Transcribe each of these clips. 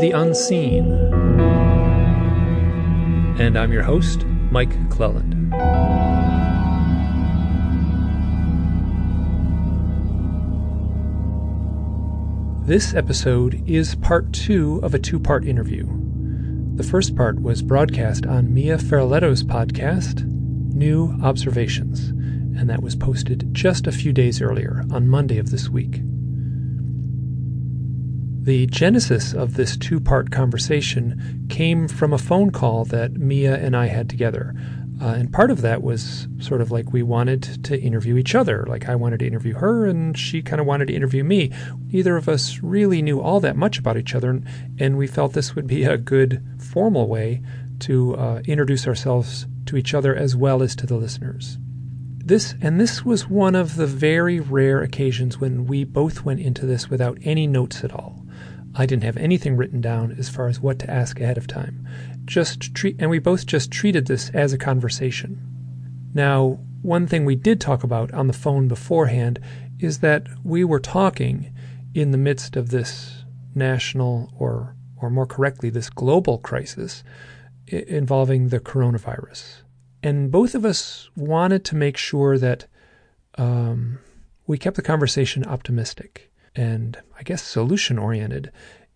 The Unseen. And I'm your host, Mike Clelland. This episode is part two of a two part interview. The first part was broadcast on Mia Feroleto's podcast, New Observations, and that was posted just a few days earlier, on Monday of this week. The genesis of this two part conversation came from a phone call that Mia and I had together. Uh, and part of that was sort of like we wanted to interview each other. Like I wanted to interview her, and she kind of wanted to interview me. Neither of us really knew all that much about each other, and, we felt this would be a good formal way to uh, introduce ourselves to each other as well as to the listeners. This and this was one of the very rare occasions when we both went into this without any notes at all. I didn't have anything written down as far as what to ask ahead of time. Just treat, and we both just treated this as a conversation. Now, one thing we did talk about on the phone beforehand is that we were talking in the midst of this national, or or more correctly, this global crisis involving the coronavirus, and both of us wanted to make sure that um, we kept the conversation optimistic and I guess solution oriented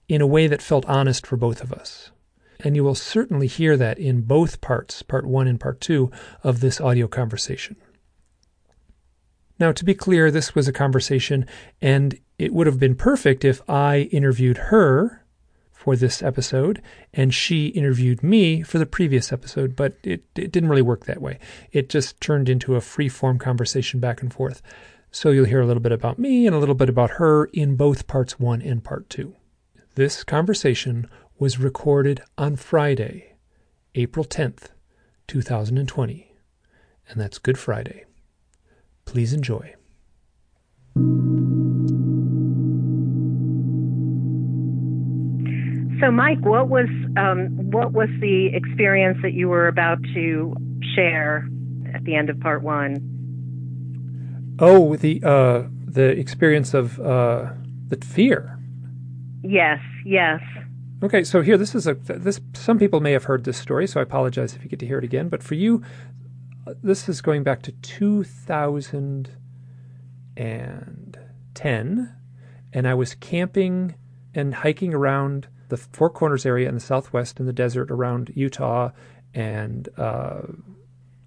in a way that felt honest for both of us. And you will certainly hear that in both parts, part one and part two, of this audio conversation. Now, to be clear, this was a conversation, and it would have been perfect if I interviewed her for this episode and she interviewed me for the previous episode, but it, it didn't really work that way. It just turned into a free form conversation back and forth. So you'll hear a little bit about me and a little bit about her in both parts one and part two. This conversation was recorded on Friday, April 10th, 2020, and that's Good Friday. Please enjoy. So, Mike, what was um, what was the experience that you were about to share at the end of part one? Oh, the uh, the experience of uh, the fear. Yes. Yes. Okay, so here this is a this some people may have heard this story, so I apologize if you get to hear it again. But for you, uh, this is going back to 2010, and I was camping and hiking around the Four Corners area in the southwest in the desert around Utah and uh,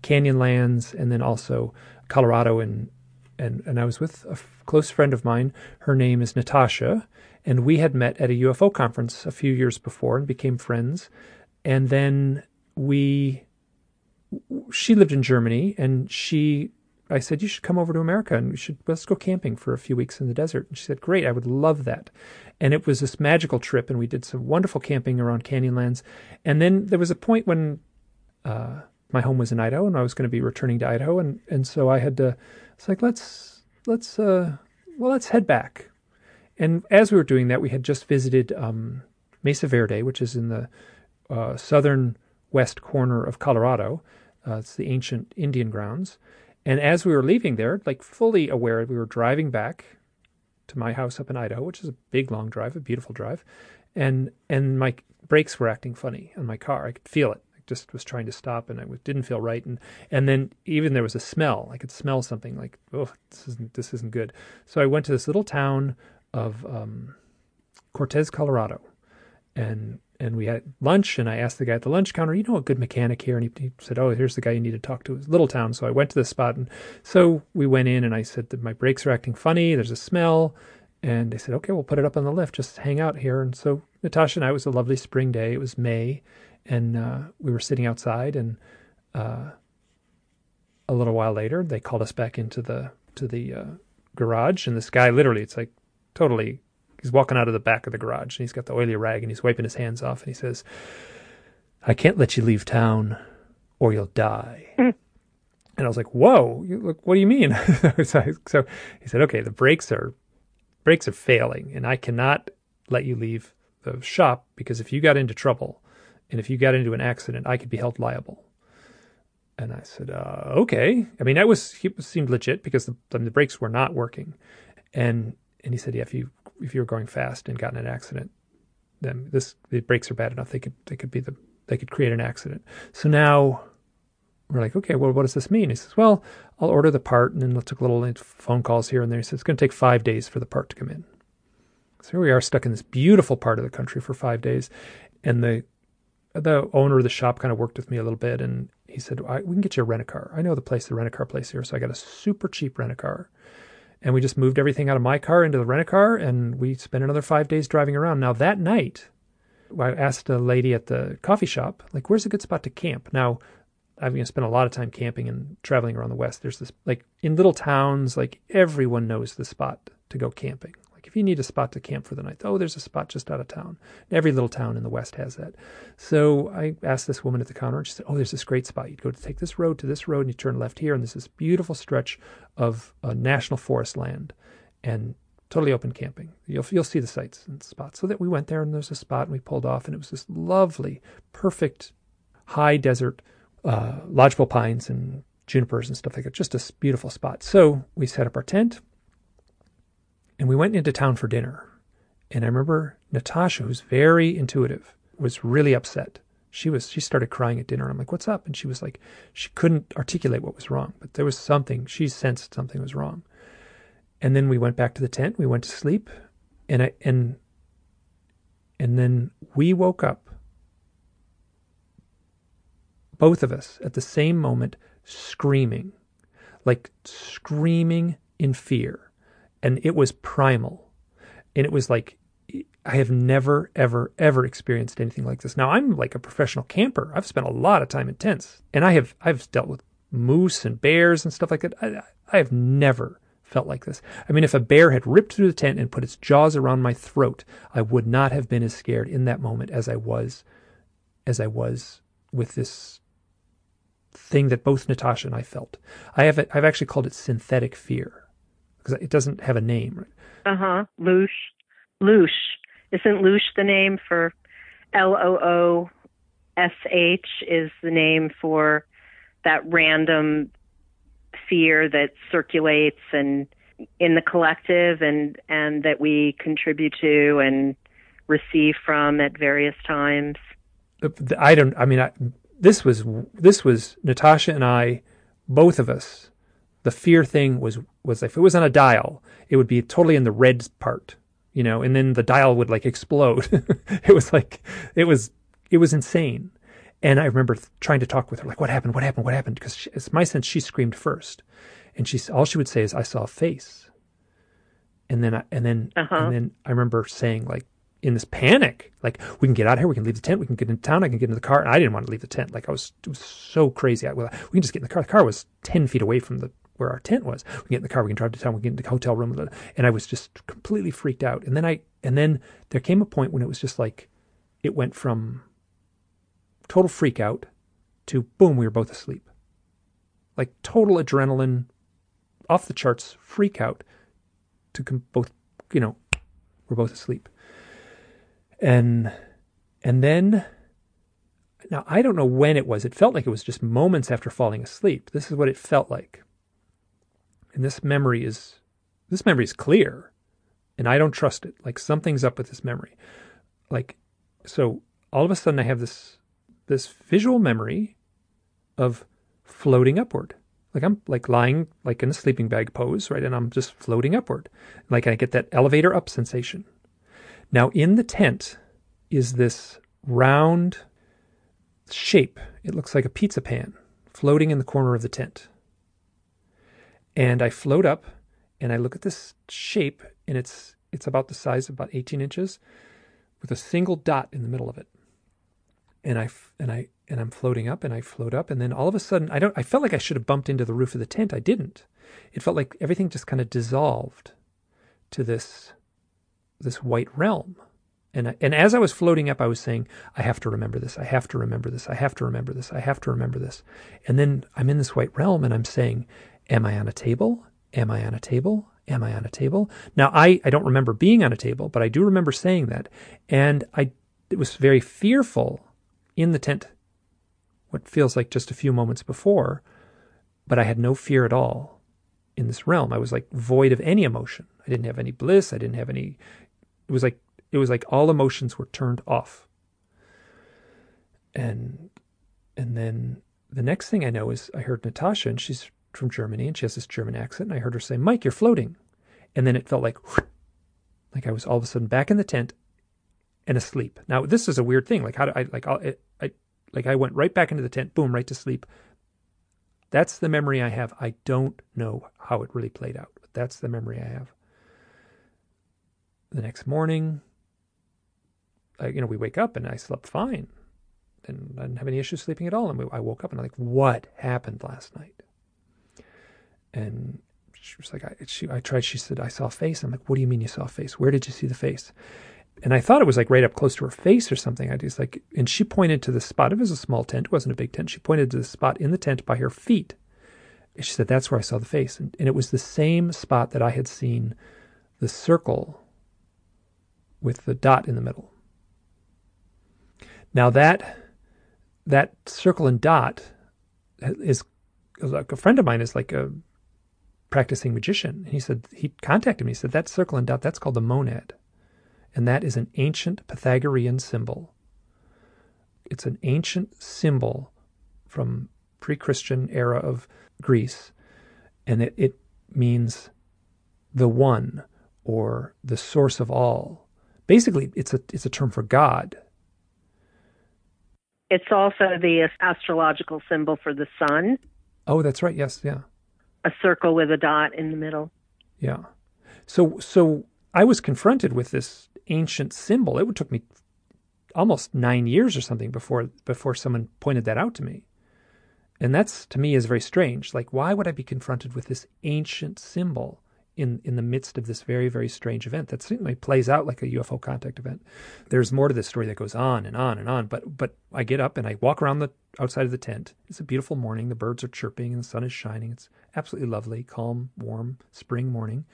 Canyonlands, and then also Colorado and and, and I was with a f- close friend of mine. Her name is Natasha, and we had met at a UFO conference a few years before and became friends. And then we, she lived in Germany, and she, I said, you should come over to America and we should let's go camping for a few weeks in the desert. And she said, great, I would love that. And it was this magical trip, and we did some wonderful camping around Canyonlands. And then there was a point when uh, my home was in Idaho, and I was going to be returning to Idaho, and and so I had to it's like let's let's uh, well let's head back. And as we were doing that, we had just visited um, Mesa Verde, which is in the uh, southern west corner of Colorado. Uh, it's the ancient Indian grounds. And as we were leaving there, like fully aware, we were driving back to my house up in Idaho, which is a big long drive, a beautiful drive, and and my brakes were acting funny on my car. I could feel it just was trying to stop and I didn't feel right. And and then even there was a smell. I could smell something like oh this isn't this isn't good. So i went to this little town of um, cortez colorado. And and we had lunch and i asked the guy at the lunch counter you know a good mechanic here? And he, he said oh here's the guy you need to talk to. It's little town. So i went to this spot and so we went in and i said that my brakes are acting funny. There's a smell. And they said, okay, we'll put it up on the lift. Just hang out here. And so Natasha and I, it was a lovely spring day. It was May and uh, we were sitting outside, and uh, a little while later, they called us back into the to the uh, garage, and this guy literally, it's like totally, he's walking out of the back of the garage, and he's got the oily rag, and he's wiping his hands off, and he says, "I can't let you leave town, or you'll die." And I was like, "Whoa! You, look, what do you mean?" so he said, "Okay, the brakes are brakes are failing, and I cannot let you leave the shop because if you got into trouble." And if you got into an accident, I could be held liable. And I said, uh, okay. I mean, that was seemed legit because the, the brakes were not working. And and he said, yeah, if you if you were going fast and got in an accident, them. This the brakes are bad enough; they could they could be the they could create an accident. So now we're like, okay, well, what does this mean? He says, well, I'll order the part, and then took a little phone calls here and there. He says it's going to take five days for the part to come in. So here we are, stuck in this beautiful part of the country for five days, and the the owner of the shop kind of worked with me a little bit, and he said, "We can get you a rent a car. I know the place, the rent a car place here." So I got a super cheap rent a car, and we just moved everything out of my car into the rent a car, and we spent another five days driving around. Now that night, I asked a lady at the coffee shop, like, "Where's a good spot to camp?" Now I've spent a lot of time camping and traveling around the West. There's this like in little towns, like everyone knows the spot to go camping. Like if you need a spot to camp for the night, oh, there's a spot just out of town. Every little town in the West has that. So I asked this woman at the counter, and she said, "Oh, there's this great spot. You'd go to take this road to this road, and you turn left here, and there's this beautiful stretch of uh, national forest land, and totally open camping. You'll you'll see the sights and spots." So that we went there, and there's a spot, and we pulled off, and it was this lovely, perfect, high desert uh, lodgepole pines and junipers and stuff like that. Just a beautiful spot. So we set up our tent and we went into town for dinner. And I remember Natasha, who's very intuitive, was really upset. She was she started crying at dinner. I'm like, "What's up?" And she was like, she couldn't articulate what was wrong, but there was something. She sensed something was wrong. And then we went back to the tent. We went to sleep, and I and and then we woke up both of us at the same moment screaming, like screaming in fear. And it was primal. And it was like, I have never, ever, ever experienced anything like this. Now I'm like a professional camper. I've spent a lot of time in tents and I have, I've dealt with moose and bears and stuff like that. I, I have never felt like this. I mean, if a bear had ripped through the tent and put its jaws around my throat, I would not have been as scared in that moment as I was, as I was with this thing that both Natasha and I felt. I have I've actually called it synthetic fear because it doesn't have a name. Right? Uh huh. Loosh. Loosh. Isn't loosh the name for L O O S H is the name for that random fear that circulates and in the collective and and that we contribute to and receive from at various times. I don't. I mean, I, this was this was Natasha and I, both of us. The fear thing was was if it was on a dial, it would be totally in the red part, you know, and then the dial would like explode. it was like it was it was insane. And I remember trying to talk with her, like, "What happened? What happened? What happened?" Because it's my sense she screamed first, and she all she would say is, "I saw a face." And then I, and then uh-huh. and then I remember saying like, in this panic. Like, we can get out of here. We can leave the tent. We can get into town. I can get into the car. And I didn't want to leave the tent. Like, I was, it was so crazy. I, well, we can just get in the car. The car was 10 feet away from the where our tent was. We get in the car. We can drive to town. We get in the hotel room. And I was just completely freaked out. And then I, and then there came a point when it was just like, it went from total freak out to boom, we were both asleep. Like total adrenaline, off the charts freak out to com- both, you know, we're both asleep and and then now I don't know when it was. It felt like it was just moments after falling asleep. This is what it felt like. And this memory is this memory is clear and I don't trust it. Like something's up with this memory. Like so all of a sudden I have this this visual memory of floating upward. Like I'm like lying like in a sleeping bag pose, right? And I'm just floating upward. Like I get that elevator up sensation. Now, in the tent is this round shape. It looks like a pizza pan floating in the corner of the tent. And I float up and I look at this shape, and it's it's about the size of about 18 inches with a single dot in the middle of it. And I and I and I'm floating up and I float up and then all of a sudden I don't I felt like I should have bumped into the roof of the tent. I didn't. It felt like everything just kind of dissolved to this this white realm. And, I, and as I was floating up, I was saying, I have to remember this. I have to remember this. I have to remember this. I have to remember this. And then I'm in this white realm and I'm saying, Am I on a table? Am I on a table? Am I on a table? Now, I, I don't remember being on a table, but I do remember saying that. And I it was very fearful in the tent, what feels like just a few moments before, but I had no fear at all in this realm. I was like void of any emotion. I didn't have any bliss. I didn't have any it was like It was like all emotions were turned off. And and then the next thing I know is I heard Natasha, and she's from Germany, and she has this German accent, and I heard her say, "Mike, you're floating," and then it felt like, like I was all of a sudden back in the tent and asleep. Now this is a weird thing. Like how do I like I, I like I went right back into the tent, boom, right to sleep. That's the memory I have. I don't know how it really played out, but that's the memory I have. The next morning, I, you know, we wake up and I slept fine, and I didn't have any issues sleeping at all. And we, I woke up and I'm like, what happened last night? And she was like, I, she, I tried. She said, I saw a face. I'm like, what do you mean you saw a face? Where did you see the face? and I thought it was like right up close to her face or something. I just like, and she pointed to the spot. It was a small tent, it wasn't a big tent. She pointed to the spot in the tent by her feet. And she said, That's where I saw the face. And, and it was the same spot that I had seen the circle with the dot in the middle. Now that that circle and dot uh, is like a friend of mine is like a practicing magician. And he said he contacted me. He said that circle and dot that's called the monad and that is an ancient Pythagorean symbol. It's an ancient symbol from pre-Christian era of Greece, and it, it means the one or the source of all. Basically, it's a it's a term for God. It's also the astrological symbol for the sun. Oh, that's right. Yes, yeah. A circle with a dot in the middle. Yeah. So so I was confronted with this ancient symbol. It took me almost nine years or something before before someone pointed that out to me. And that's to me is very strange. Like, why would I be confronted with this ancient symbol in in the midst of this very very strange event that certainly plays out like a UFO contact event? There's more to this story that goes on and on and on. But but I get up and I walk around the outside of the tent. It's a beautiful morning. The birds are chirping and the sun is shining. It's absolutely lovely, calm, warm spring morning.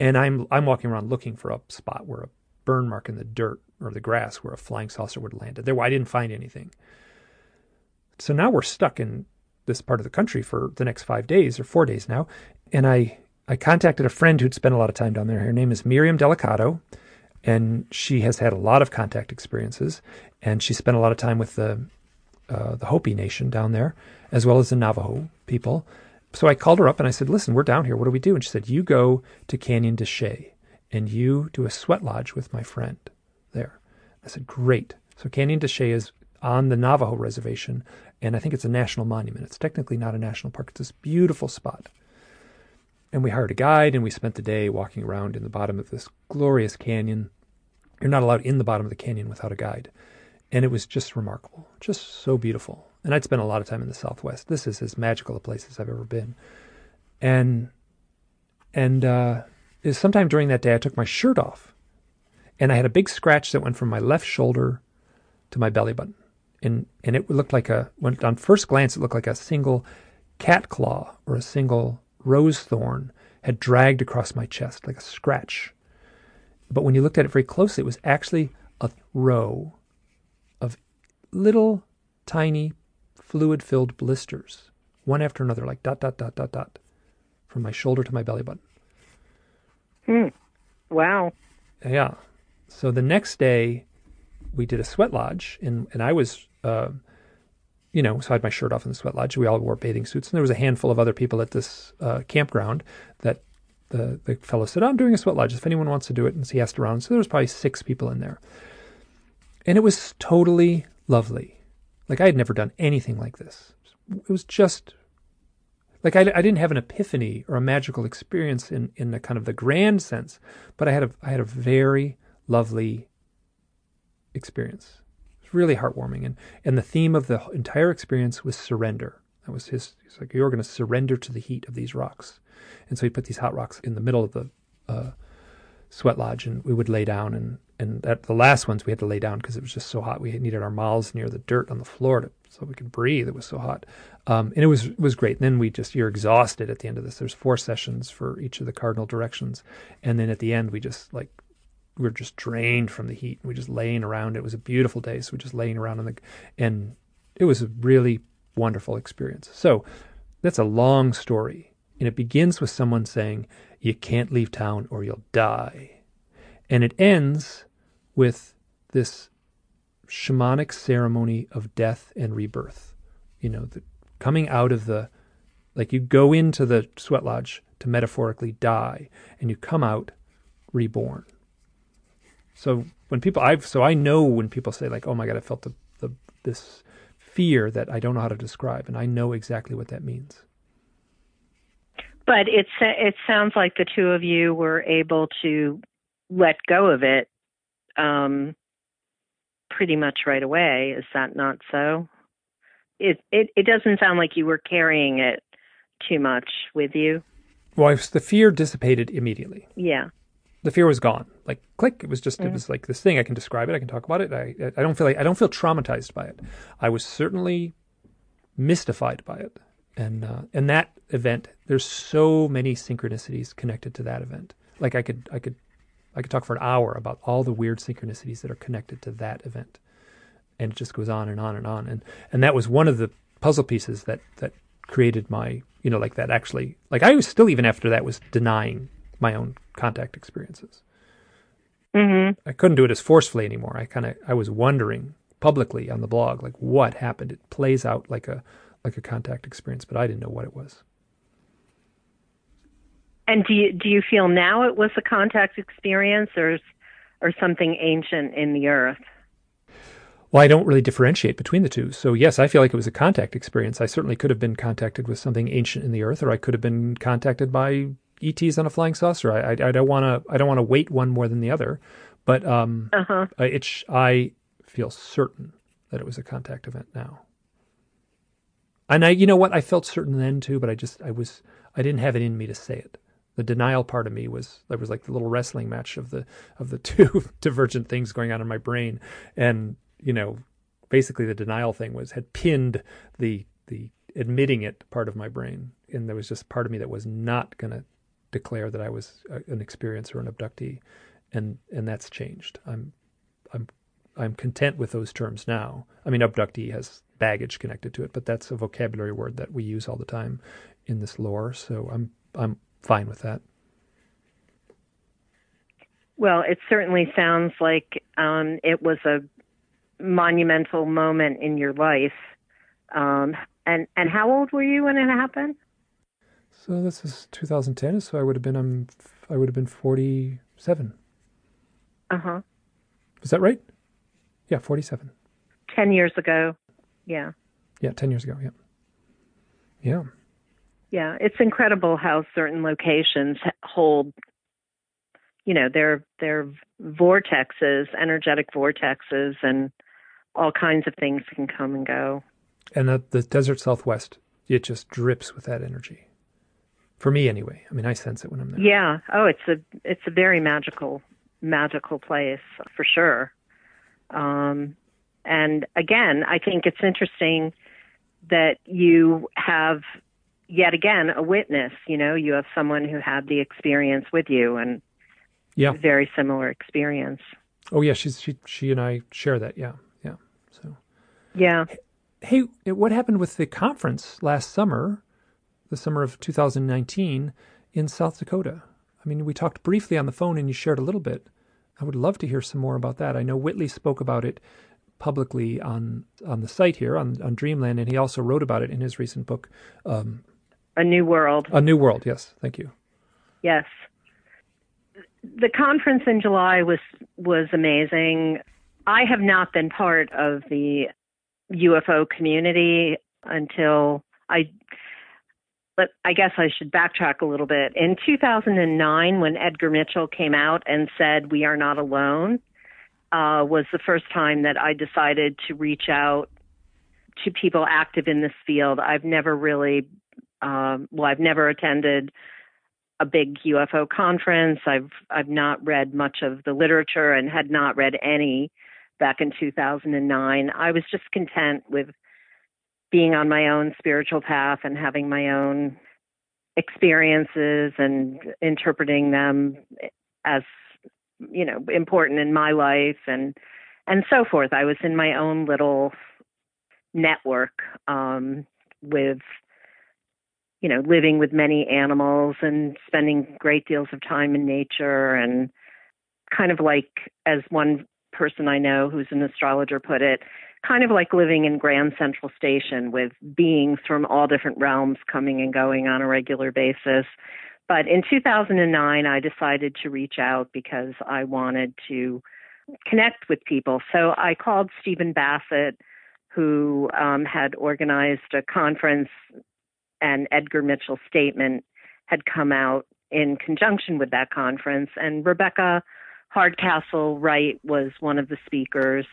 And I'm I'm walking around looking for a spot where a burn mark in the dirt or the grass where a flying saucer would land. There, I didn't find anything. So now we're stuck in this part of the country for the next five days or four days now. And I, I contacted a friend who'd spent a lot of time down there. Her name is Miriam Delicado, and she has had a lot of contact experiences. And she spent a lot of time with the, uh, the Hopi Nation down there, as well as the Navajo people. So I called her up and I said, Listen, we're down here. What do we do? And she said, You go to Canyon de Chelly and you do a sweat lodge with my friend there. I said, Great. So Canyon de Chelly is on the Navajo reservation, and I think it's a national monument. It's technically not a national park, it's this beautiful spot. And we hired a guide and we spent the day walking around in the bottom of this glorious canyon. You're not allowed in the bottom of the canyon without a guide. And it was just remarkable, just so beautiful. And I'd spent a lot of time in the Southwest. This is as magical a place as I've ever been. And and uh, sometime during that day I took my shirt off and I had a big scratch that went from my left shoulder to my belly button. And and it looked like a when on first glance it looked like a single cat claw or a single rose thorn had dragged across my chest like a scratch. But when you looked at it very closely, it was actually a row of little tiny fluid filled blisters, one after another, like dot, dot, dot, dot, dot, from my shoulder to my belly button. Hmm. Wow. Yeah. So the next day, we did a sweat lodge, and and I was, uh, you know, so I had my shirt off in the sweat lodge. We all wore bathing suits, and there was a handful of other people at this uh, campground that the the fellow said, "I'm doing a sweat lodge. If anyone wants to do it," and he asked around. So there was probably six people in there, and it was totally lovely. Like I had never done anything like this. It was just like I, I didn't have an epiphany or a magical experience in in the kind of the grand sense, but I had a I had a very lovely experience. It's really heartwarming, and and the theme of the entire experience was surrender. That was his. He's like, you're going to surrender to the heat of these rocks, and so he put these hot rocks in the middle of the uh, sweat lodge, and we would lay down. And and at the last ones we had to lay down because it was just so hot. We needed our mouths near the dirt on the floor to, so we could breathe. It was so hot, um, and it was was great. And then we just you're exhausted at the end of this. There's four sessions for each of the cardinal directions, and then at the end we just like we were just drained from the heat. We just laying around. It was a beautiful day, so we just laying around in the and it was a really wonderful experience. So that's a long story, and it begins with someone saying, "You can't leave town or you'll die," and it ends with this shamanic ceremony of death and rebirth. You know, the, coming out of the, like you go into the sweat lodge to metaphorically die, and you come out reborn. So when people, I've, so I know when people say like, "Oh my God, I felt the, the this fear that I don't know how to describe," and I know exactly what that means. But it's it sounds like the two of you were able to let go of it um, pretty much right away. Is that not so? It, it it doesn't sound like you were carrying it too much with you. Well, the fear dissipated immediately. Yeah. The fear was gone. Like click. It was just. Mm-hmm. It was like this thing. I can describe it. I can talk about it. I I don't feel like I don't feel traumatized by it. I was certainly mystified by it. And uh, and that event, there's so many synchronicities connected to that event. Like I could I could I could talk for an hour about all the weird synchronicities that are connected to that event. And it just goes on and on and on. And and that was one of the puzzle pieces that that created my, you know, like that actually like I was still even after that was denying my own contact experiences. Mm-hmm. I couldn't do it as forcefully anymore. I kind of I was wondering publicly on the blog like what happened. It plays out like a like a contact experience, but I didn't know what it was. And do you do you feel now it was a contact experience or or something ancient in the earth? Well, I don't really differentiate between the two. So yes, I feel like it was a contact experience. I certainly could have been contacted with something ancient in the earth, or I could have been contacted by ETs on a flying saucer. I, I, I don't want to I don't want to weight one more than the other, but um, uh-huh. it's I feel certain that it was a contact event now. And I, you know what, I felt certain then too, but I just I was I didn't have it in me to say it the denial part of me was there was like the little wrestling match of the of the two divergent things going on in my brain and you know basically the denial thing was had pinned the the admitting it part of my brain and there was just part of me that was not going to declare that I was an experiencer or an abductee and and that's changed i'm i'm i'm content with those terms now i mean abductee has baggage connected to it but that's a vocabulary word that we use all the time in this lore so i'm i'm fine with that. Well, it certainly sounds like um, it was a monumental moment in your life. Um, and and how old were you when it happened? So this is 2010. So I would have been um, I would have been 47. Uh huh. Is that right? Yeah, 47. Ten years ago. Yeah. Yeah, ten years ago. Yeah. Yeah. Yeah, it's incredible how certain locations hold you know, they're they're vortexes, energetic vortexes and all kinds of things can come and go. And the, the desert southwest, it just drips with that energy. For me anyway. I mean, I sense it when I'm there. Yeah. Oh, it's a it's a very magical magical place for sure. Um, and again, I think it's interesting that you have yet again a witness. You know, you have someone who had the experience with you and yeah, very similar experience. Oh yeah, she's she she and I share that. Yeah, yeah. So yeah. Hey, what happened with the conference last summer, the summer of 2019 in South Dakota? I mean, we talked briefly on the phone and you shared a little bit. I would love to hear some more about that. I know Whitley spoke about it publicly on on the site here on on Dreamland, and he also wrote about it in his recent book, um, a New World. A New World, yes. Thank you. Yes. The conference in July was was amazing. I have not been part of the UFO community until I but I guess I should backtrack a little bit. In 2009, when Edgar Mitchell came out and said, We are not alone, uh, was the first time that I decided to reach out to people active in this field. I've never really um, well, I've never attended a big UFO conference. I've I've not read much of the literature and had not read any back in 2009. I was just content with being on my own spiritual path and having my own experiences and interpreting them as you know important in my life and and so forth. I was in my own little network um, with you know, living with many animals and spending great deals of time in nature and kind of like as one person I know who's an astrologer put it, kind of like living in Grand Central Station with beings from all different realms coming and going on a regular basis. But in 2009, I decided to reach out because I wanted to connect with people. So I called Stephen Bassett, who um, had organized a conference, and Edgar Mitchell's statement had come out in conjunction with that conference. And Rebecca Hardcastle Wright was one of the speakers.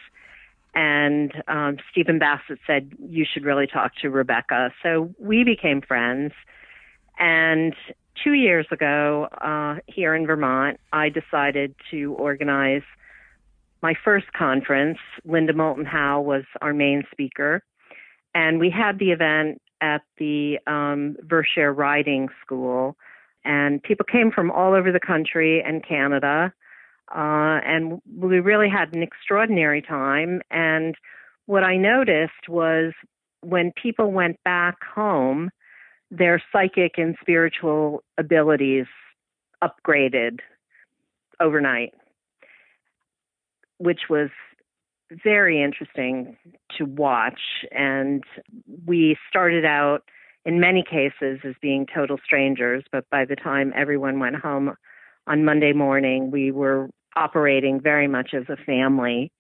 And um, Stephen Bassett said, You should really talk to Rebecca. So we became friends. And two years ago, uh, here in Vermont, I decided to organize my first conference. Linda Moulton Howe was our main speaker. And we had the event at the um, Vershire Riding School. And people came from all over the country and Canada. Uh, and we really had an extraordinary time. And what I noticed was when people went back home, their psychic and spiritual abilities upgraded overnight, which was very interesting to watch. And we started out in many cases as being total strangers, but by the time everyone went home on Monday morning, we were operating very much as a family.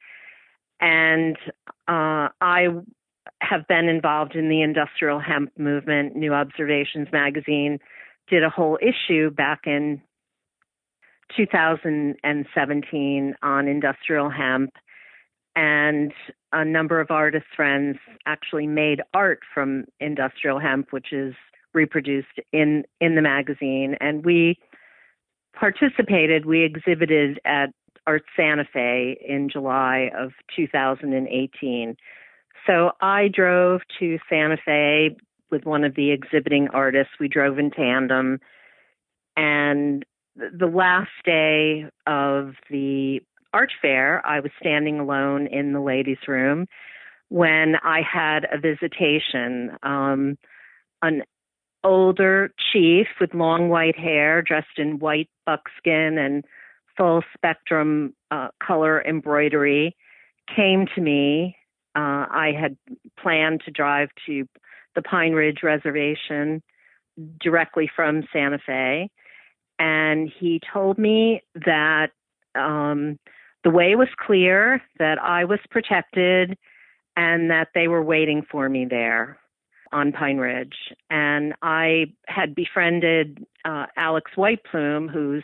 And uh, I have been involved in the industrial hemp movement. New Observations magazine did a whole issue back in 2017 on industrial hemp. And a number of artist friends actually made art from industrial hemp, which is reproduced in, in the magazine. And we participated, we exhibited at Art Santa Fe in July of 2018. So I drove to Santa Fe with one of the exhibiting artists. We drove in tandem. And the last day of the art fair, I was standing alone in the ladies' room when I had a visitation. Um, an older chief with long white hair, dressed in white buckskin and full spectrum uh, color embroidery, came to me uh, I had planned to drive to the Pine Ridge Reservation directly from Santa Fe. And he told me that um, the way was clear, that I was protected, and that they were waiting for me there on Pine Ridge. And I had befriended uh, Alex Whiteplume, who's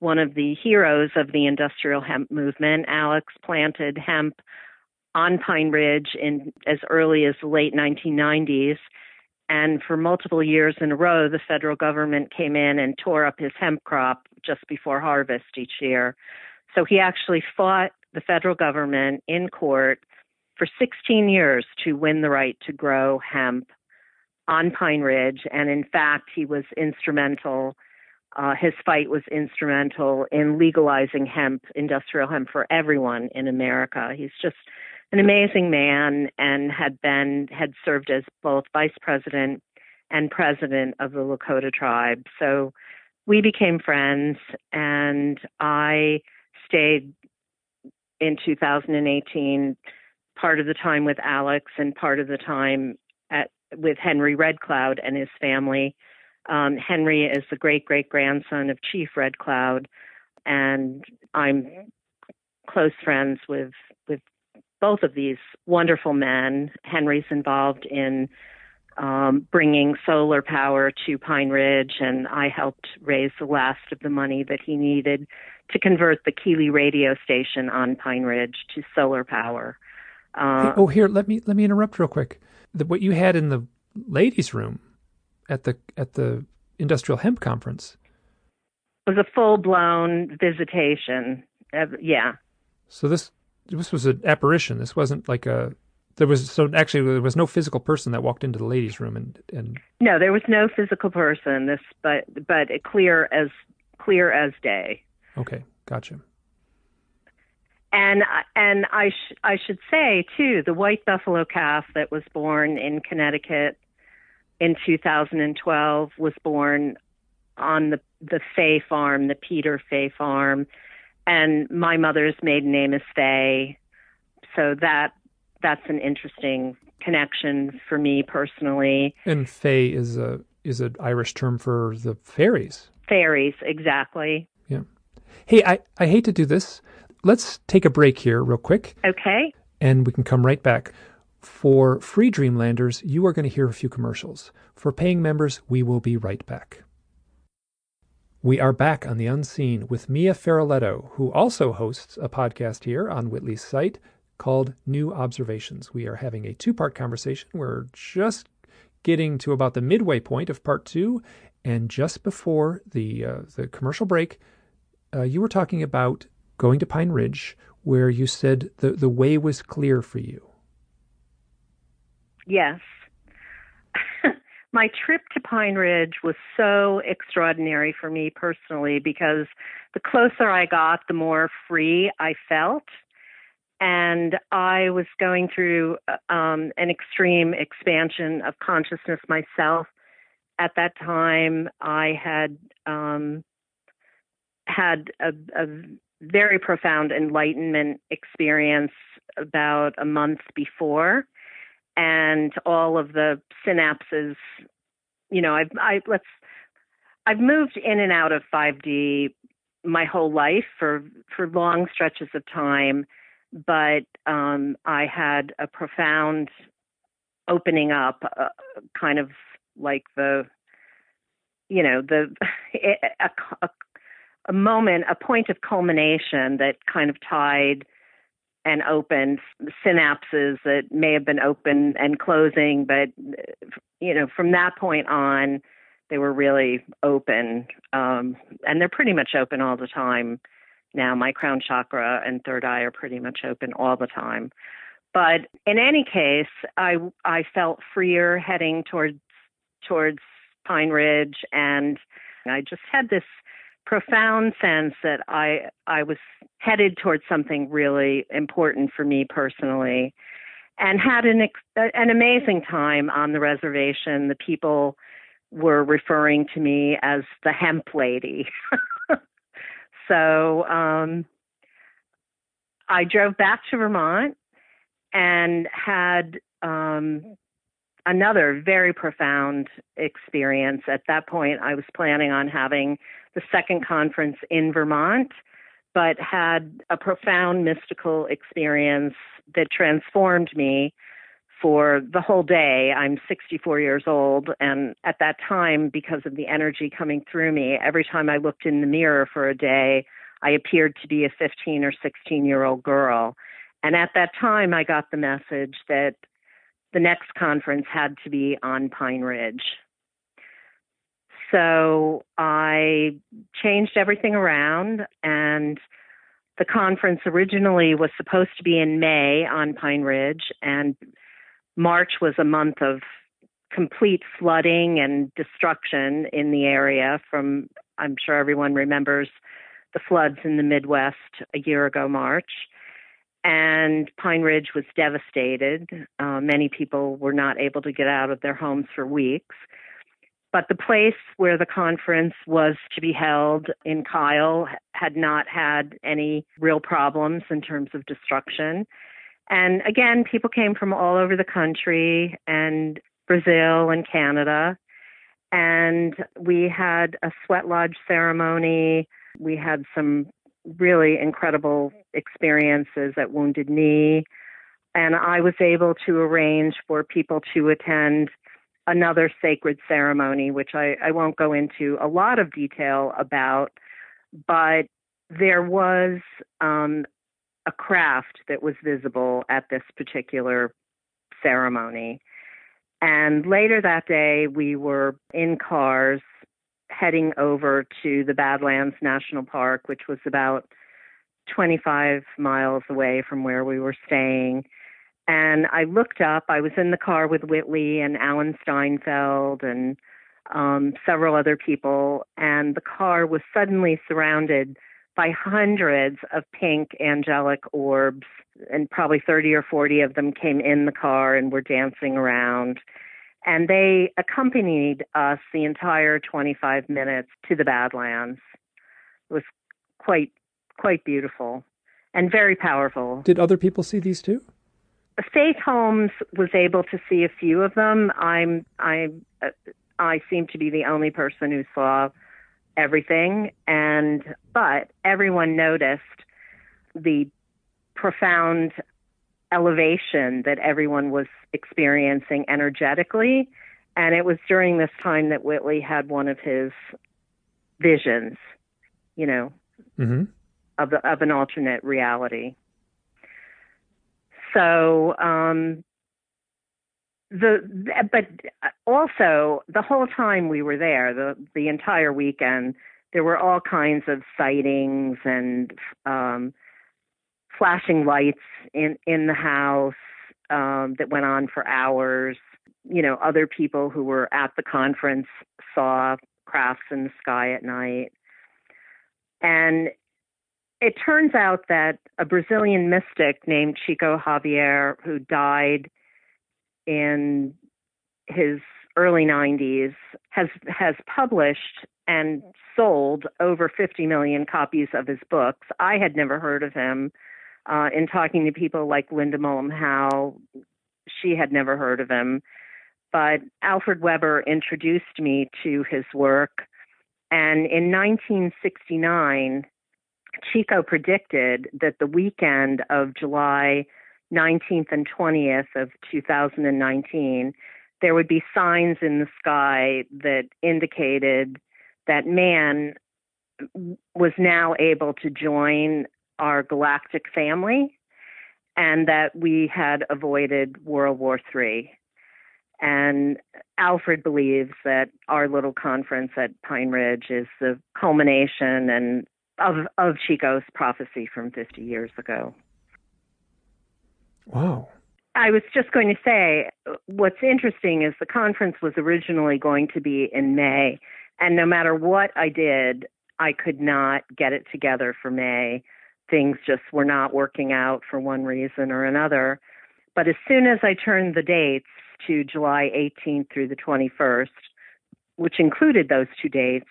one of the heroes of the industrial hemp movement. Alex planted hemp on Pine Ridge in as early as the late 1990s. And for multiple years in a row, the federal government came in and tore up his hemp crop just before harvest each year. So he actually fought the federal government in court for 16 years to win the right to grow hemp on Pine Ridge. And in fact, he was instrumental. Uh, his fight was instrumental in legalizing hemp, industrial hemp, for everyone in America. He's just an amazing man and had been had served as both vice president and president of the Lakota tribe. So we became friends and I stayed in 2018 part of the time with Alex and part of the time at with Henry Red Cloud and his family. Um, Henry is the great great grandson of Chief Red Cloud, and I'm close friends with with both of these wonderful men. Henry's involved in um, bringing solar power to Pine Ridge, and I helped raise the last of the money that he needed to convert the KILI radio station on Pine Ridge to solar power. Uh, oh, here, let me let me interrupt real quick. The, what you had in the ladies' room at the at the industrial hemp conference was a full blown visitation. Uh, yeah. So this this was an apparition. This wasn't like a there was so actually there was no physical person that walked into the ladies' room and and no, there was no physical person. This but but clear as clear as day. Okay, gotcha. And and I sh- I should say too, the white buffalo calf that was born in Connecticut in 2012 was born on the the Fay farm, the Peter Fay farm, and my mother's maiden name is Fay, so that that's an interesting connection for me personally. And Fay is a is an Irish term for the fairies. Fairies, exactly. Yeah. Hey, I, I hate to do this. Let's take a break here real quick. Okay. And we can come right back. For free Dreamlanders, you are going to hear a few commercials. For paying members, we will be right back. We are back on the unseen with Mia Feroleto, who also hosts a podcast here on Whitley's site called New Observations. We are having a two part conversation. We're just getting to about the midway point of part two. And just before the, uh, the commercial break, uh, you were talking about going to Pine Ridge, where you said the, the way was clear for you. Yes. My trip to Pine Ridge was so extraordinary for me personally because the closer I got, the more free I felt. And I was going through um, an extreme expansion of consciousness myself. At that time, I had um, had a, a very profound enlightenment experience about a month before. And all of the synapses you know i've i let's i've moved in and out of 5d my whole life for for long stretches of time. But um i had a profound opening up uh, kind of like the you know the a, a, a moment, a point of culmination that kind of tied and opened synapses that may have been open and closing, but you know, from that point on, they were really open, um, and they're pretty much open all the time now. My crown chakra and third eye are pretty much open all the time. But in any case, I I felt freer heading towards towards Pine Ridge, and I just had this profound sense that I I was headed towards something really important for me personally, and had an an amazing time on the reservation. The people were referring to me as the hemp lady. so um, I drove back to Vermont and had um, another very profound experience. At that point, I was planning on having the second conference in Vermont, but had a profound mystical experience that transformed me for the whole day. I'm 64 years old, and at that time, because of the energy coming through me, every time I looked in the mirror for a day, I appeared to be a 15 or 16 year old girl. And at that time, I got the message that the next conference had to be on Pine Ridge. So I changed everything around, and the conference originally was supposed to be in May on Pine Ridge, and March was a month of complete flooding and destruction in the area from I'm sure everyone remembers the floods in the Midwest a year ago March and Pine Ridge was devastated. Uh, many people were not able to get out of their homes for weeks. But the place where the conference was to be held in Kyle had not had any real problems in terms of destruction. And again, people came from all over the country and Brazil and Canada. And we had a sweat lodge ceremony. We had some really incredible experiences at Wounded Knee. And I was able to arrange for people to attend another sacred ceremony, which I, I won't go into a lot of detail about, but there was um, a craft that was visible at this particular ceremony. And later that day, we were in cars heading over to the Badlands National Park, which was about 25 miles away from where we were staying. And I looked up, I was in the car with Whitley and Alan Steinfeld and um, several other people, and the car was suddenly surrounded by hundreds of pink angelic orbs, and probably 30 or 40 of them came in the car and were dancing around and they accompanied us the entire 25 minutes to the Badlands. It was quite quite beautiful and very powerful. Did other people see these too? Faith Holmes was able to see a few of them. I'm I uh, I seem to be the only person who saw everything and but everyone noticed the profound elevation that everyone was experiencing energetically and it was during this time that Whitley had one of his visions, you know, mm-hmm. Of of an alternate reality. So um, the but also the whole time we were there, the the entire weekend, there were all kinds of sightings and um, flashing lights in in the house um, that went on for hours. You know, other people who were at the conference saw crafts in the sky at night. And it turns out that a Brazilian mystic named Chico Xavier, who died in his early 90s, has has published and sold over 50 million copies of his books. I had never heard of him. Uh, in talking to people like Linda Moulton Howe, she had never heard of him. But Alfred Webre introduced me to his work. And in 1969, Chico predicted that the weekend of July 19th and 20th of 2019, there would be signs in the sky that indicated that man was now able to join our galactic family and that we had avoided World War III. And Alfred believes that our little conference at Pine Ridge is the culmination and of of Chico's prophecy from 50 years ago. Wow. I was just going to say what's interesting is the conference was originally going to be in May and no matter what I did, I could not get it together for May. Things just were not working out for one reason or another. But as soon as I turned the dates to July 18th through the 21st, which included those two dates,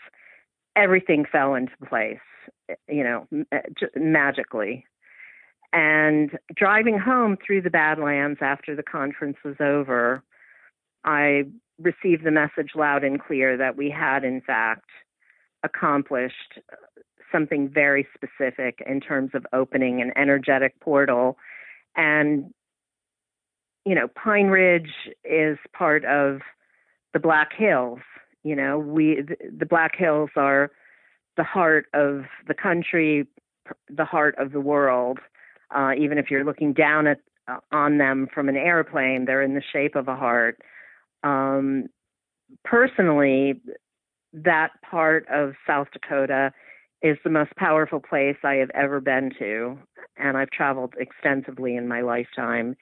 everything fell into place you know, uh, magically. And driving home through the Badlands after the conference was over, I received the message loud and clear that we had, in fact, accomplished something very specific in terms of opening an energetic portal. And, you know, Pine Ridge is part of the Black Hills. You know, we, the Black Hills are the heart of the country, the heart of the world. Uh, even if you're looking down at uh, on them from an airplane, they're in the shape of a heart. Um, personally, that part of South Dakota is the most powerful place I have ever been to, and I've traveled extensively in my lifetime.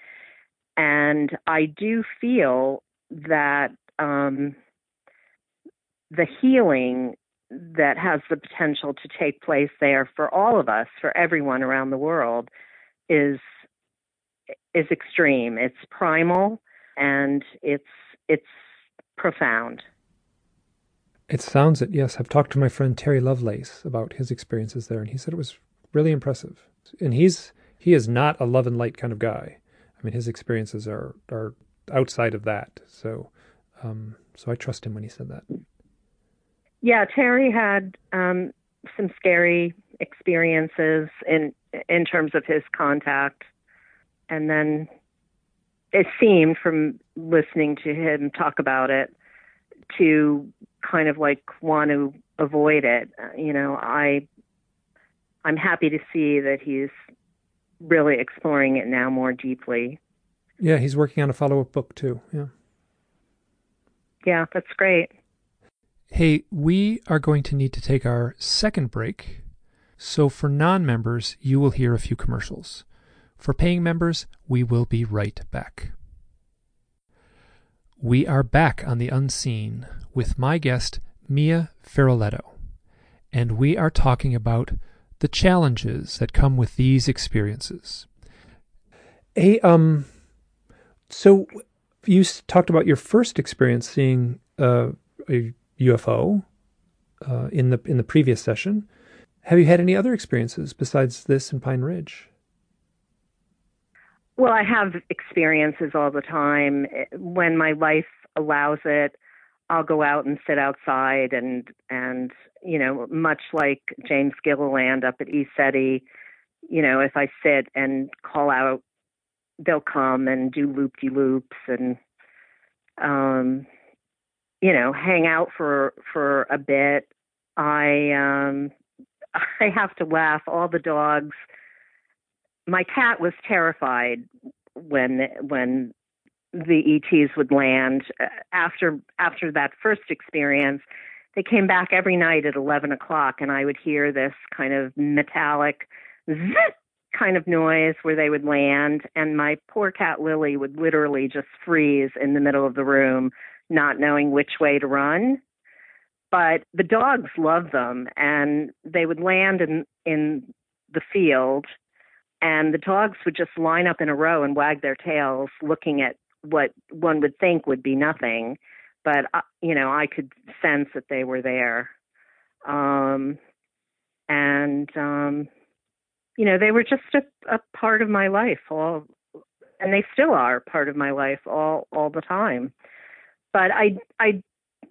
And I do feel that um, the healing that has the potential to take place there for all of us, for everyone around the world, is is extreme. It's primal and it's it's profound. It sounds it, yes. I've talked to my friend Terry Lovelace about his experiences there, and he said it was really impressive. And he's he is not a love and light kind of guy. I mean, his experiences are are outside of that. So, um, so I trust him when he said that. Yeah, Terry had um, some scary experiences in in terms of his contact, and then it seemed from listening to him talk about it to kind of like want to avoid it. You know, I I'm happy to see that he's really exploring it now more deeply. Yeah, he's working on a follow up book too. Yeah. Yeah, that's great. Hey, we are going to need to take our second break. So for non members, you will hear a few commercials. For paying members, we will be right back. We are back on the unseen with my guest, Mia Feroleto, and we are talking about the challenges that come with these experiences. Hey, um, so you talked about your first experience seeing uh, a UFO uh, in the in the previous session. Have you had any other experiences besides this in Pine Ridge? Well, I have experiences all the time. When my life allows it, I'll go out and sit outside and and you know, much like James Gilliland up at ECETI, you know, if I sit and call out, they'll come and do loop de loops and um you know, hang out for for a bit. I um I have to laugh. All the dogs. My cat was terrified when when the ETs would land. After after that first experience, they came back every night at eleven o'clock, and I would hear this kind of metallic zit kind of noise where they would land, and my poor cat Lily would literally just freeze in the middle of the room, not knowing which way to run. But the dogs loved them and they would land in in the field and the dogs would just line up in a row and wag their tails looking at what one would think would be nothing. But uh, you know i could sense that they were there. Um and um you know they were just a, a part of my life all and they still are part of my life all all the time but i i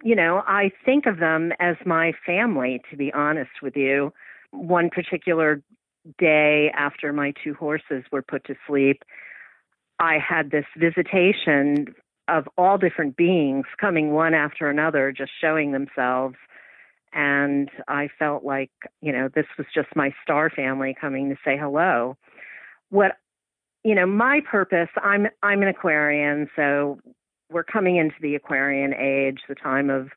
you know, I think of them as my family, to be honest with you. One particular day after my two horses were put to sleep, I had this visitation of all different beings coming one after another, just showing themselves. And I felt like, you know, this was just my star family coming to say hello. What you know, my purpose, I'm I'm an Aquarian, so we're coming into the Aquarian age, the time of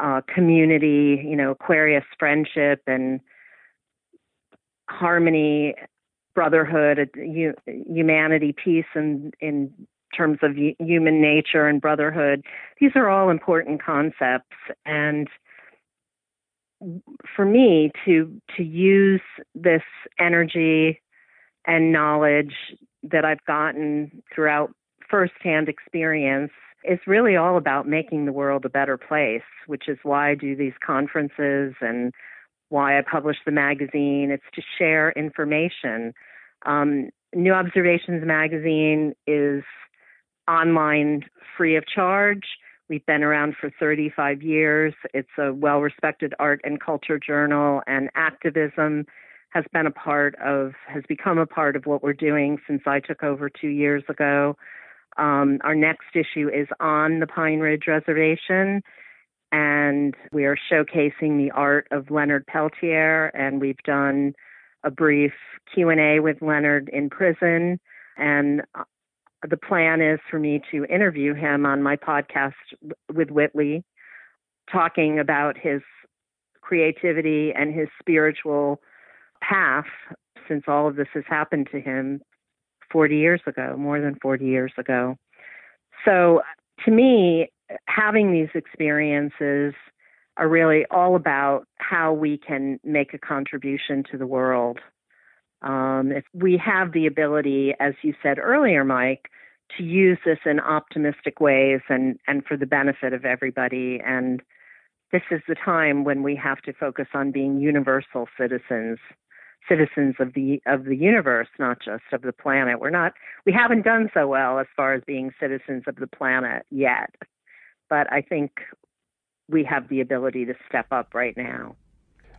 uh, community, you know, Aquarius friendship and harmony, brotherhood, humanity, peace, and in terms of human nature and brotherhood. These are all important concepts, and for me to to use this energy and knowledge that I've gotten throughout firsthand experience is really all about making the world a better place, which is why I do these conferences and why I publish the magazine. It's to share information. Um, New Observations magazine is online free of charge. We've been around for 35 years. It's a well respected art and culture journal, and activism has been a part of, has become a part of what we're doing since I took over two years ago. Um, our next issue is on the Pine Ridge Reservation, and we are showcasing the art of Leonard Peltier, and we've done a brief Q&A with Leonard in prison, and uh, the plan is for me to interview him on my podcast with Whitley, talking about his creativity and his spiritual path since all of this has happened to him 40 years ago, more than 40 years ago. So to me, having these experiences are really all about how we can make a contribution to the world. Um, if we have the ability, as you said earlier, Mike, to use this in optimistic ways and, and for the benefit of everybody. And this is the time when we have to focus on being universal citizens citizens of the of the universe, not just of the planet. We're not we haven't done so well as far as being citizens of the planet yet. But I think we have the ability to step up right now.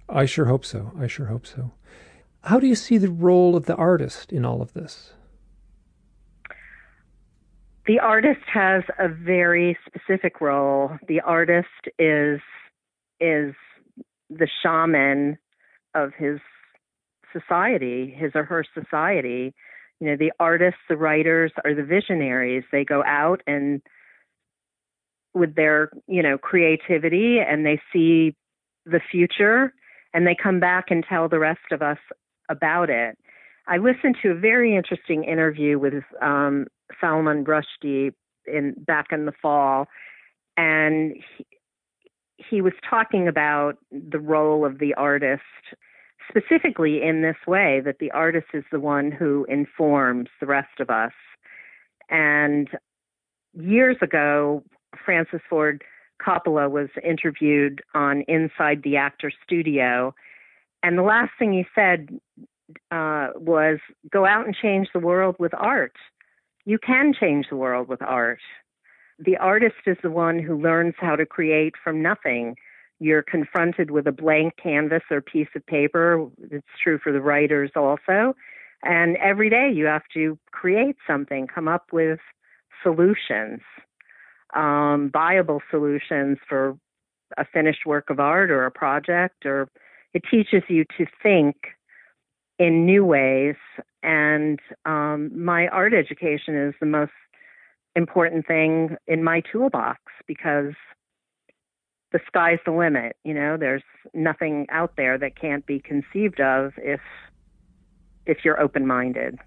I sure hope so. I sure hope so. How do you see the role of the artist in all of this? The artist has a very specific role. The artist is is the shaman of his society, his or her society. You know, the artists, the writers are the visionaries. They go out and with their, you know, creativity and they see the future and they come back and tell the rest of us about it. I listened to a very interesting interview with um, Salman Rushdie in back in the fall, and he, he was talking about the role of the artist specifically in this way that the artist is the one who informs the rest of us. And years ago, Francis Ford Coppola was interviewed on Inside the Actor Studio, and the last thing he said uh, was, "Go out and change the world with art. You can change the world with art." The artist is the one who learns how to create from nothing. You're confronted with a blank canvas or piece of paper. It's true for the writers also. And every day you have to create something, come up with solutions, um, viable solutions for a finished work of art or a project, or it teaches you to think in new ways. And um, my art education is the most important thing in my toolbox because the sky's the limit. You know, there's nothing out there that can't be conceived of if if you're open minded.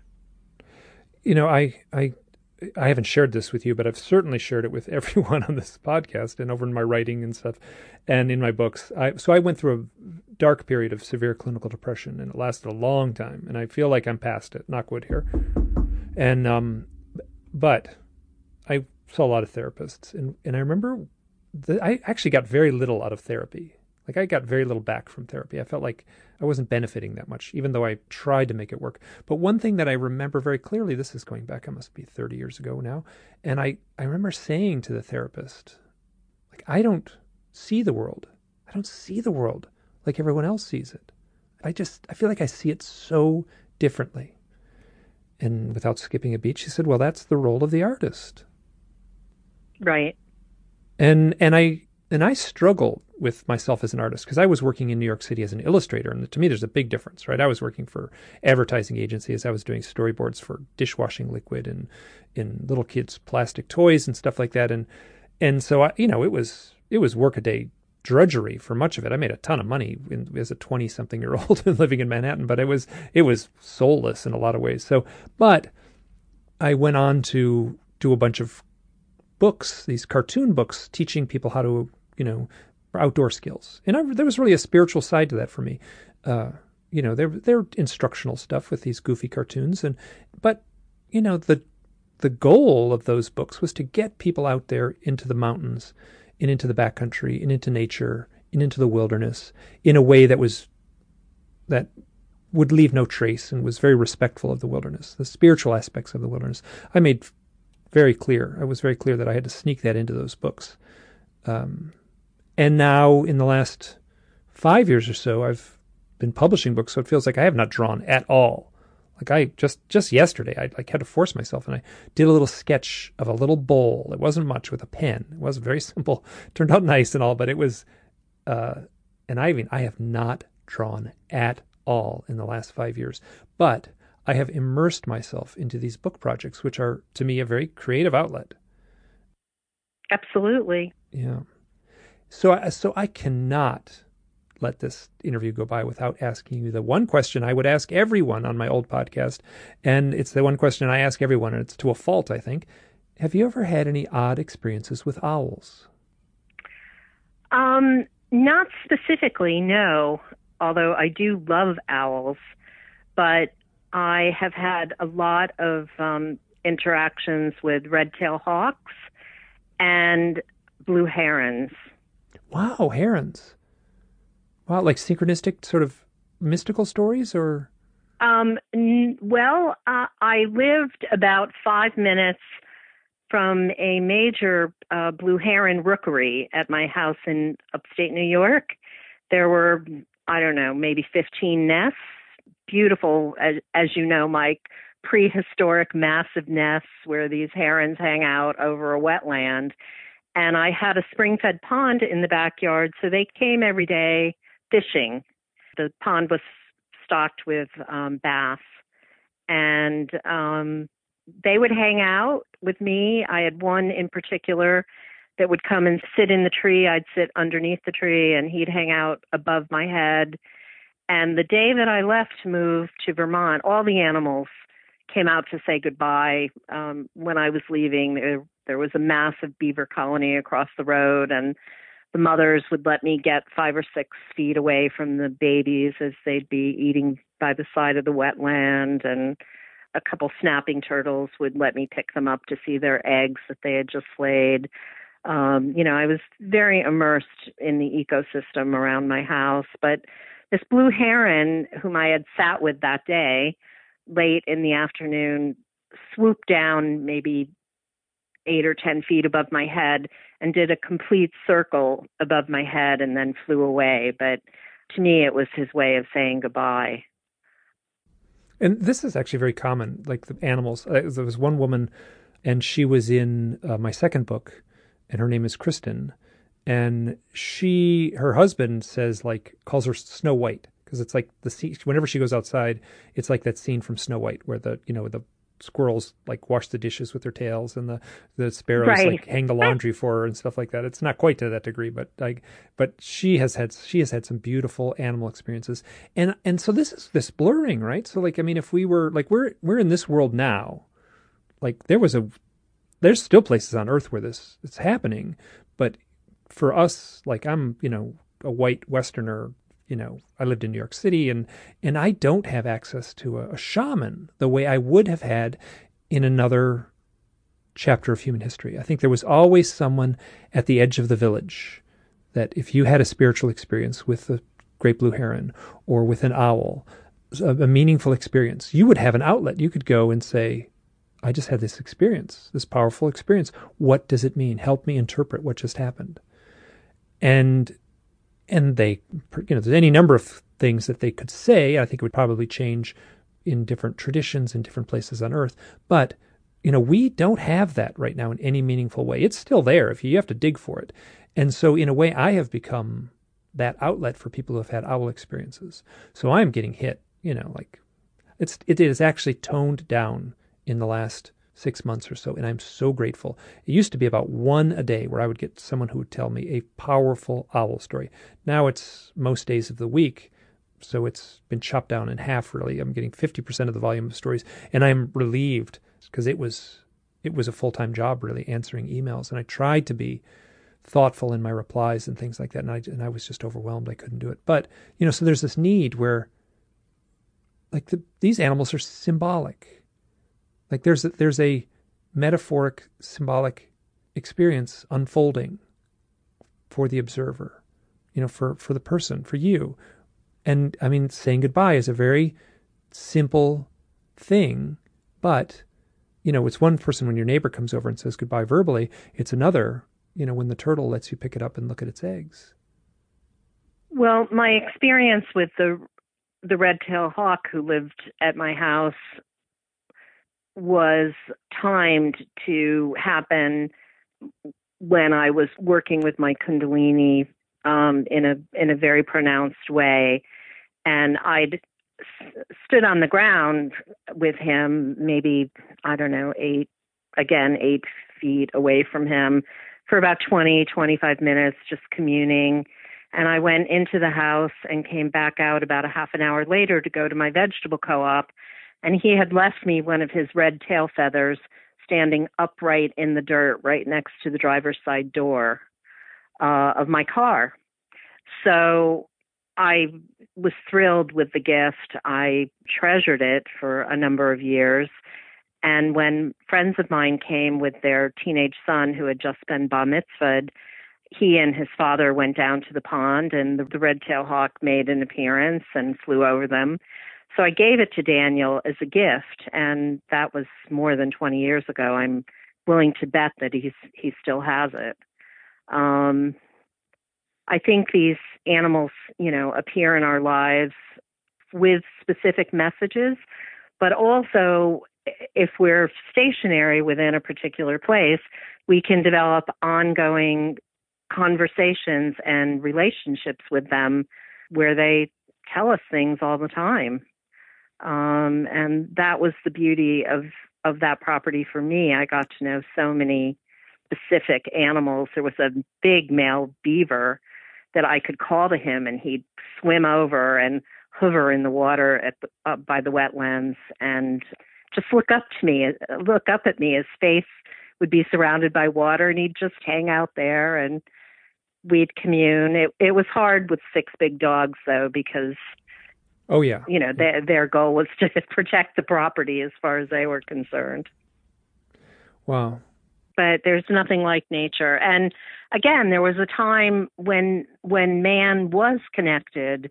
You know, I I I haven't shared this with you, but I've certainly shared it with everyone on this podcast and over in my writing and stuff, and in my books. I, so I went through a dark period of severe clinical depression, and it lasted a long time. And I feel like I'm past it. Knock wood here, and um, but I saw a lot of therapists, and and I remember that I actually got very little out of therapy. Like I got very little back from therapy. I felt like I wasn't benefiting that much, even though I tried to make it work. But one thing that I remember very clearly, this is going back, I must be 30 years ago now, and I, I remember saying to the therapist, like, I don't see the world. I don't see the world like everyone else sees it. I just, I feel like I see it so differently. And without skipping a beat, she said, well, that's the role of the artist. Right. And, and I, and I struggle with myself as an artist because I was working in New York City as an illustrator, and to me, there's a big difference, right? I was working for advertising agencies. I was doing storyboards for dishwashing liquid and in little kids' plastic toys and stuff like that, and and so I, you know, it was it was workaday drudgery for much of it. I made a ton of money in, as a twenty something year old living in Manhattan, but it was it was soulless in a lot of ways. So, but I went on to do a bunch of books, these cartoon books, teaching people how to you know outdoor skills. And I, there was really a spiritual side to that for me. Uh, you know, they're they're instructional stuff with these goofy cartoons, and but you know the the goal of those books was to get people out there into the mountains, and into the backcountry, and into nature, and into the wilderness in a way that was that would leave no trace and was very respectful of the wilderness, the spiritual aspects of the wilderness. I made very clear. I was very clear that I had to sneak that into those books. Um, and now, in the last five years or so, I've been publishing books, so it feels like I have not drawn at all. Like I just just yesterday, I like had to force myself, and I did a little sketch of a little bowl. It wasn't much with a pen. It was very simple. Turned out nice and all, but it was. Uh, and I even I have not drawn at all in the last five years, but I have immersed myself into these book projects, which are to me a very creative outlet. Absolutely. Yeah. So, I, so I cannot let this interview go by without asking you the one question I would ask everyone on my old podcast, and it's the one question I ask everyone, and it's to a fault, I think. Have you ever had any odd experiences with owls? Um, not specifically, no. Although I do love owls, but I have had a lot of um, interactions with red-tailed hawks and blue herons. Wow, herons. Wow, like synchronistic sort of mystical stories or? Um, n- well, uh, I lived about five minutes from a major uh, blue heron rookery at my house in upstate New York. There were, I don't know, maybe 15 nests. Beautiful, as, as you know, Mike, prehistoric massive nests where these herons hang out over a wetland and I had a spring fed pond in the backyard, so they came every day fishing. The pond was stocked with um, bass, and um, they would hang out with me. I had one in particular that would come and sit in the tree. I'd sit underneath the tree, and he'd hang out above my head. And the day that I left to move to Vermont, all the animals came out to say goodbye um, when I was leaving. There, was a massive beaver colony across the road, and the mothers would let me get five or six feet away from the babies as they'd be eating by the side of the wetland. And a couple snapping turtles would let me pick them up to see their eggs that they had just laid. Um, you know, I was very immersed in the ecosystem around my house, but this blue heron, whom I had sat with that day, late in the afternoon, swooped down maybe eight or ten feet above my head and did a complete circle above my head and then flew away. But to me, it was his way of saying goodbye. And this is actually very common. Like the animals, uh, there was one woman, and she was in uh, my second book, and her name is Kristen, and she, her husband says like calls her Snow White because it's like the scene. Whenever she goes outside, it's like that scene from Snow White where the you know the squirrels like wash the dishes with their tails and the the sparrows right. like hang the laundry for her and stuff like that. It's not quite to that degree, but like but she has had she has had some beautiful animal experiences. And and so this is this blurring, right? So like I mean if we were like we're we're in this world now. Like there was a there's still places on earth where this is happening, but for us like I'm, you know, a white westerner you know, I lived in New York City and and I don't have access to a, a shaman the way I would have had in another chapter of human history. I think there was always someone at the edge of the village that if you had a spiritual experience with the great blue heron or with an owl, a, a meaningful experience, you would have an outlet. You could go and say, I just had this experience, this powerful experience. What does it mean? Help me interpret what just happened. And and they, you know, there's any number of things that they could say. I think it would probably change in different traditions in different places on earth. But, you know, we don't have that right now in any meaningful way. It's still there if you, you have to dig for it. And so, in a way, I have become that outlet for people who have had owl experiences. So I'm getting hit, you know, like it's it is actually toned down in the last six months or so, and I'm so grateful. It used to be about one a day where I would get someone who would tell me a powerful owl story. Now it's most days of the week, so it's been chopped down in half. Really, I'm getting 50% of the volume of stories, and I'm relieved because it was it was a full time job really answering emails, and I tried to be thoughtful in my replies and things like that, and I and I was just overwhelmed. I couldn't do it, but you know, so there's this need where like the, these animals are symbolic like there's a, there's a metaphoric, symbolic experience unfolding for the observer, you know, for for the person, for you. And I mean, saying goodbye is a very simple thing, but you know, it's one person when your neighbor comes over and says goodbye verbally. It's another, you know, when the turtle lets you pick it up and look at its eggs. Well, my experience with the the red-tailed hawk who lived at my house was timed to happen when I was working with my Kundalini um, in a in a very pronounced way, and I'd s- stood on the ground with him, maybe I don't know eight again eight feet away from him for about 20 25 minutes just communing. And I went into the house and came back out about a half an hour later to go to my vegetable co-op and he had left me one of his red tail feathers standing upright in the dirt right next to the driver's side door uh, of my car. So I was thrilled with the gift. I treasured it for a number of years. And when friends of mine came with their teenage son who had just been bar mitzvahed, he and his father went down to the pond, and the, the red tail hawk made an appearance and flew over them. So I gave it to Daniel as a gift, and that was more than 20 years ago. I'm willing to bet that he's he still has it. Um, I think these animals, you know, appear in our lives with specific messages, but also if we're stationary within a particular place, we can develop ongoing conversations and relationships with them where they tell us things all the time. Um, and that was the beauty of, of that property for me. I got to know so many specific animals. There was a big male beaver that I could call to him and he'd swim over and hover in the water at the, up by the wetlands and just look up to me, look up at me. His face would be surrounded by water and he'd just hang out there and we'd commune. It, it was hard with six big dogs though because Oh yeah. You know, their their goal was to protect the property as far as they were concerned. Wow. But there's nothing like nature. And again, there was a time when when man was connected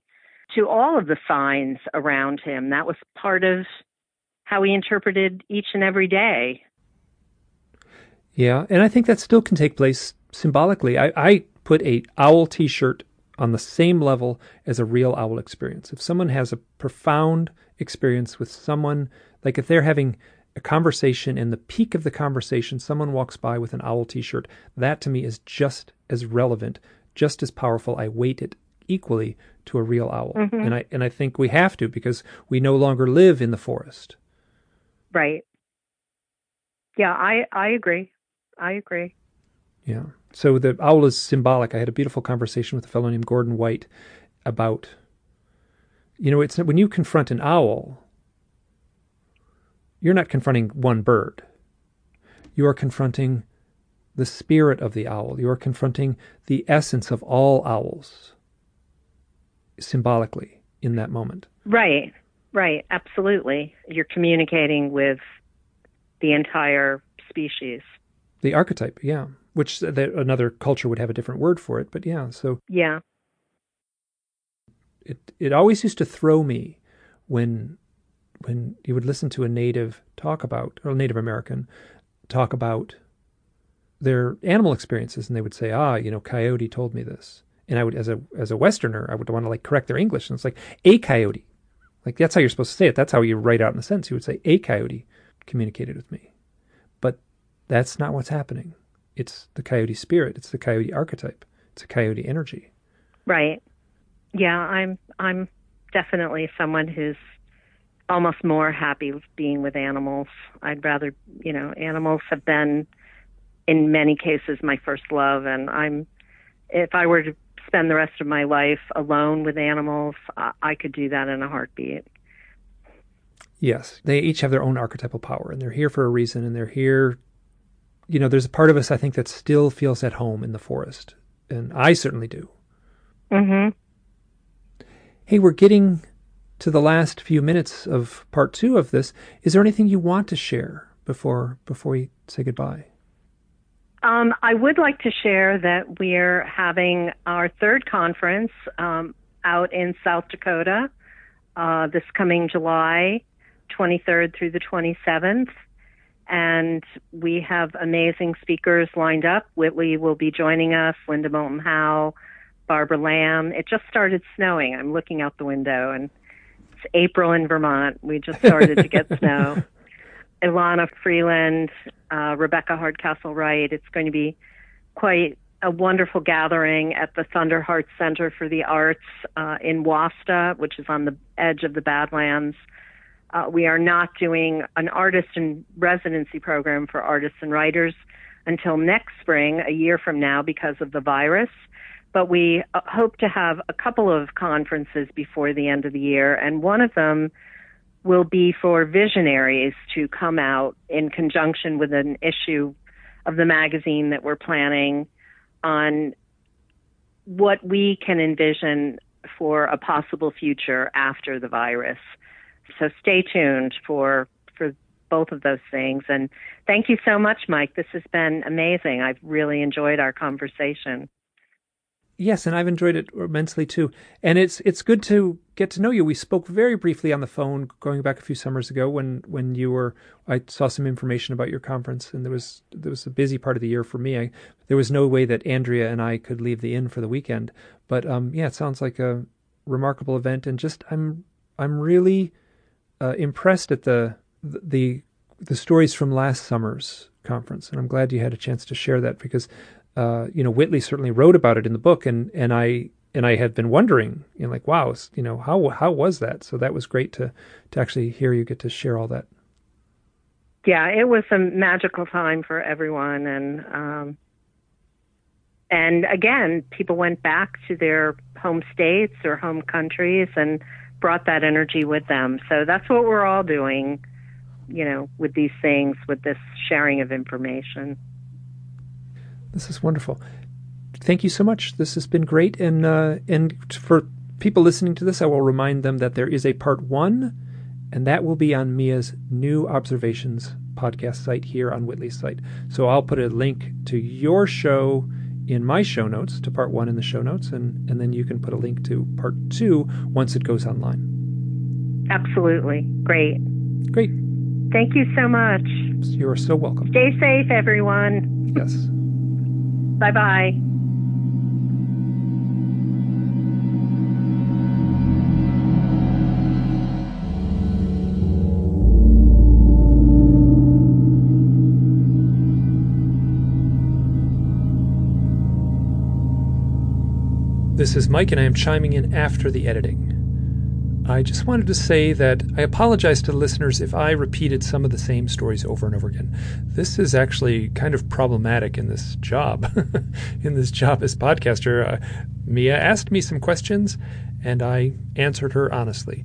to all of the signs around him. That was part of how he interpreted each and every day. Yeah, and I think that still can take place symbolically. I, I put a owl T-shirt on the same level as a real owl experience. If someone has a profound experience with someone, like if they're having a conversation and the peak of the conversation, someone walks by with an owl T-shirt, that to me is just as relevant, just as powerful. I weight it equally to a real owl, mm-hmm. and I and I think we have to because we no longer live in the forest. Right. Yeah, I I agree. I agree. Yeah. So the owl is symbolic. I had a beautiful conversation with a fellow named Gordon White about, you know, it's when you confront an owl, you're not confronting one bird. You are confronting the spirit of the owl. You are confronting the essence of all owls symbolically in that moment. Right, right, absolutely. You're communicating with the entire species. The archetype, yeah. Which that another culture would have a different word for it, but yeah. So yeah, it it always used to throw me when when you would listen to a native talk about or a Native American talk about their animal experiences, and they would say, "Ah, you know, coyote told me this," and I would, as a as a Westerner, I would want to like correct their English, and it's like a coyote, like that's how you're supposed to say it. That's how you write out in a sentence. You would say a coyote communicated with me. But that's not what's happening. It's the coyote spirit. It's the coyote archetype. It's a coyote energy. Right. Yeah, I'm I'm definitely someone who's almost more happy being with animals. I'd rather, you know, animals have been in many cases my first love and I'm if I were to spend the rest of my life alone with animals, I could do that in a heartbeat. Yes, they each have their own archetypal power and they're here for a reason and they're here you know, there's a part of us I think that still feels at home in the forest, and I certainly do. Mm-hmm. Hey, we're getting to the last few minutes of part two of this. Is there anything you want to share before before we say goodbye? Um, I would like to share that we're having our third conference um, out in South Dakota uh, this coming July 23rd through the 27th and we have amazing speakers lined up. Whitley will be joining us, Linda Moulton Howe, Barbara Lamb. It just started snowing. I'm looking out the window and it's April in Vermont. We just started to get snow. Elana Freeland, uh, Rebecca Hardcastle Wright. It's going to be quite a wonderful gathering at the Thunderheart Center for the Arts uh, in Wasta, which is on the edge of the Badlands. Uh, we are not doing an artist in residency program for artists and writers until next spring, a year from now, because of the virus. But we uh, hope to have a couple of conferences before the end of the year, and one of them will be for visionaries to come out in conjunction with an issue of the magazine that we're planning on what we can envision for a possible future after the virus. So stay tuned for for both of those things. And thank you so much, Mike. This has been amazing. I've really enjoyed our conversation. Yes, and I've enjoyed it immensely too. And it's it's good to get to know you. We spoke very briefly on the phone going back a few summers ago when when you were I saw some information about your conference and there was there was a busy part of the year for me. I, there was no way that Andrea and I could leave the inn for the weekend. But um yeah, it sounds like a remarkable event and just I'm I'm really uh, impressed at the the the stories from last summer's conference, and I'm glad you had a chance to share that because uh, you know Whitley certainly wrote about it in the book, and and I and I had been wondering, you know, like wow, you know how how was that? So that was great to to actually hear you get to share all that. Yeah, it was a magical time for everyone, and um, and again, people went back to their home states or home countries and brought that energy with them. So that's what we're all doing, you know, with these things, with this sharing of information. This is wonderful. Thank you so much. This has been great. And uh, and for people listening to this, I will remind them that there is a part one, and that will be on Mia's new observations podcast site here on Whitley's site. So I'll put a link to your show in my show notes to part one in the show notes, and, and then you can put a link to part two once it goes online. Absolutely. Great. Great. Thank you so much. You are so welcome. Stay safe, everyone. Yes. Bye bye. This is Mike, and I am chiming in after the editing. I just wanted to say that I apologize to the listeners if I repeated some of the same stories over and over again. This is actually kind of problematic in this job. in this job as podcaster, uh, Mia asked me some questions, and I answered her honestly.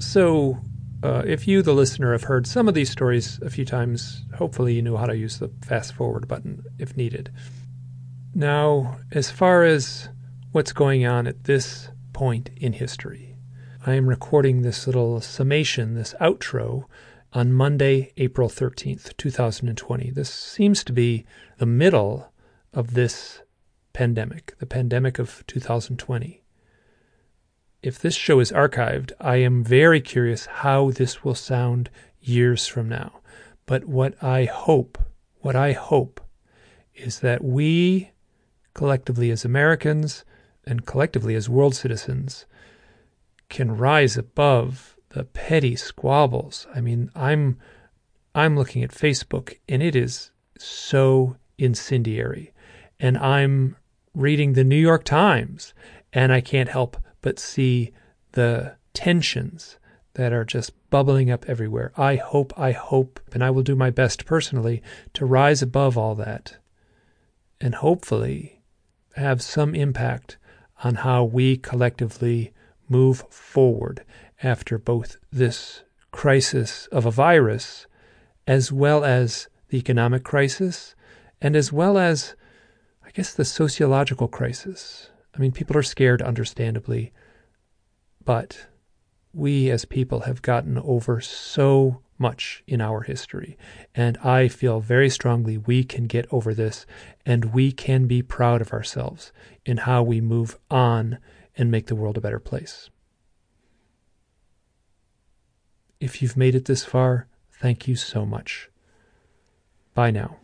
So, uh, if you, the listener, have heard some of these stories a few times, hopefully you know how to use the fast forward button if needed. Now, as far as what's going on at this point in history, I am recording this little summation, this outro, on Monday, April 13th, 2020. This seems to be the middle of this pandemic, the pandemic of 2020. If this show is archived, I am very curious how this will sound years from now. But what I hope, what I hope, is that we collectively as Americans and collectively as world citizens can rise above the petty squabbles. I mean, I'm I'm looking at Facebook and it is so incendiary. And I'm reading the New York Times and I can't help but see the tensions that are just bubbling up everywhere. I hope, I hope, and I will do my best personally to rise above all that and hopefully have some impact on how we collectively move forward after both this crisis of a virus, as well as the economic crisis, and as well as, I guess, the sociological crisis. I mean, people are scared, understandably, but we as people have gotten over so much in our history. And I feel very strongly we can get over this and we can be proud of ourselves in how we move on and make the world a better place. If you've made it this far, thank you so much. Bye now.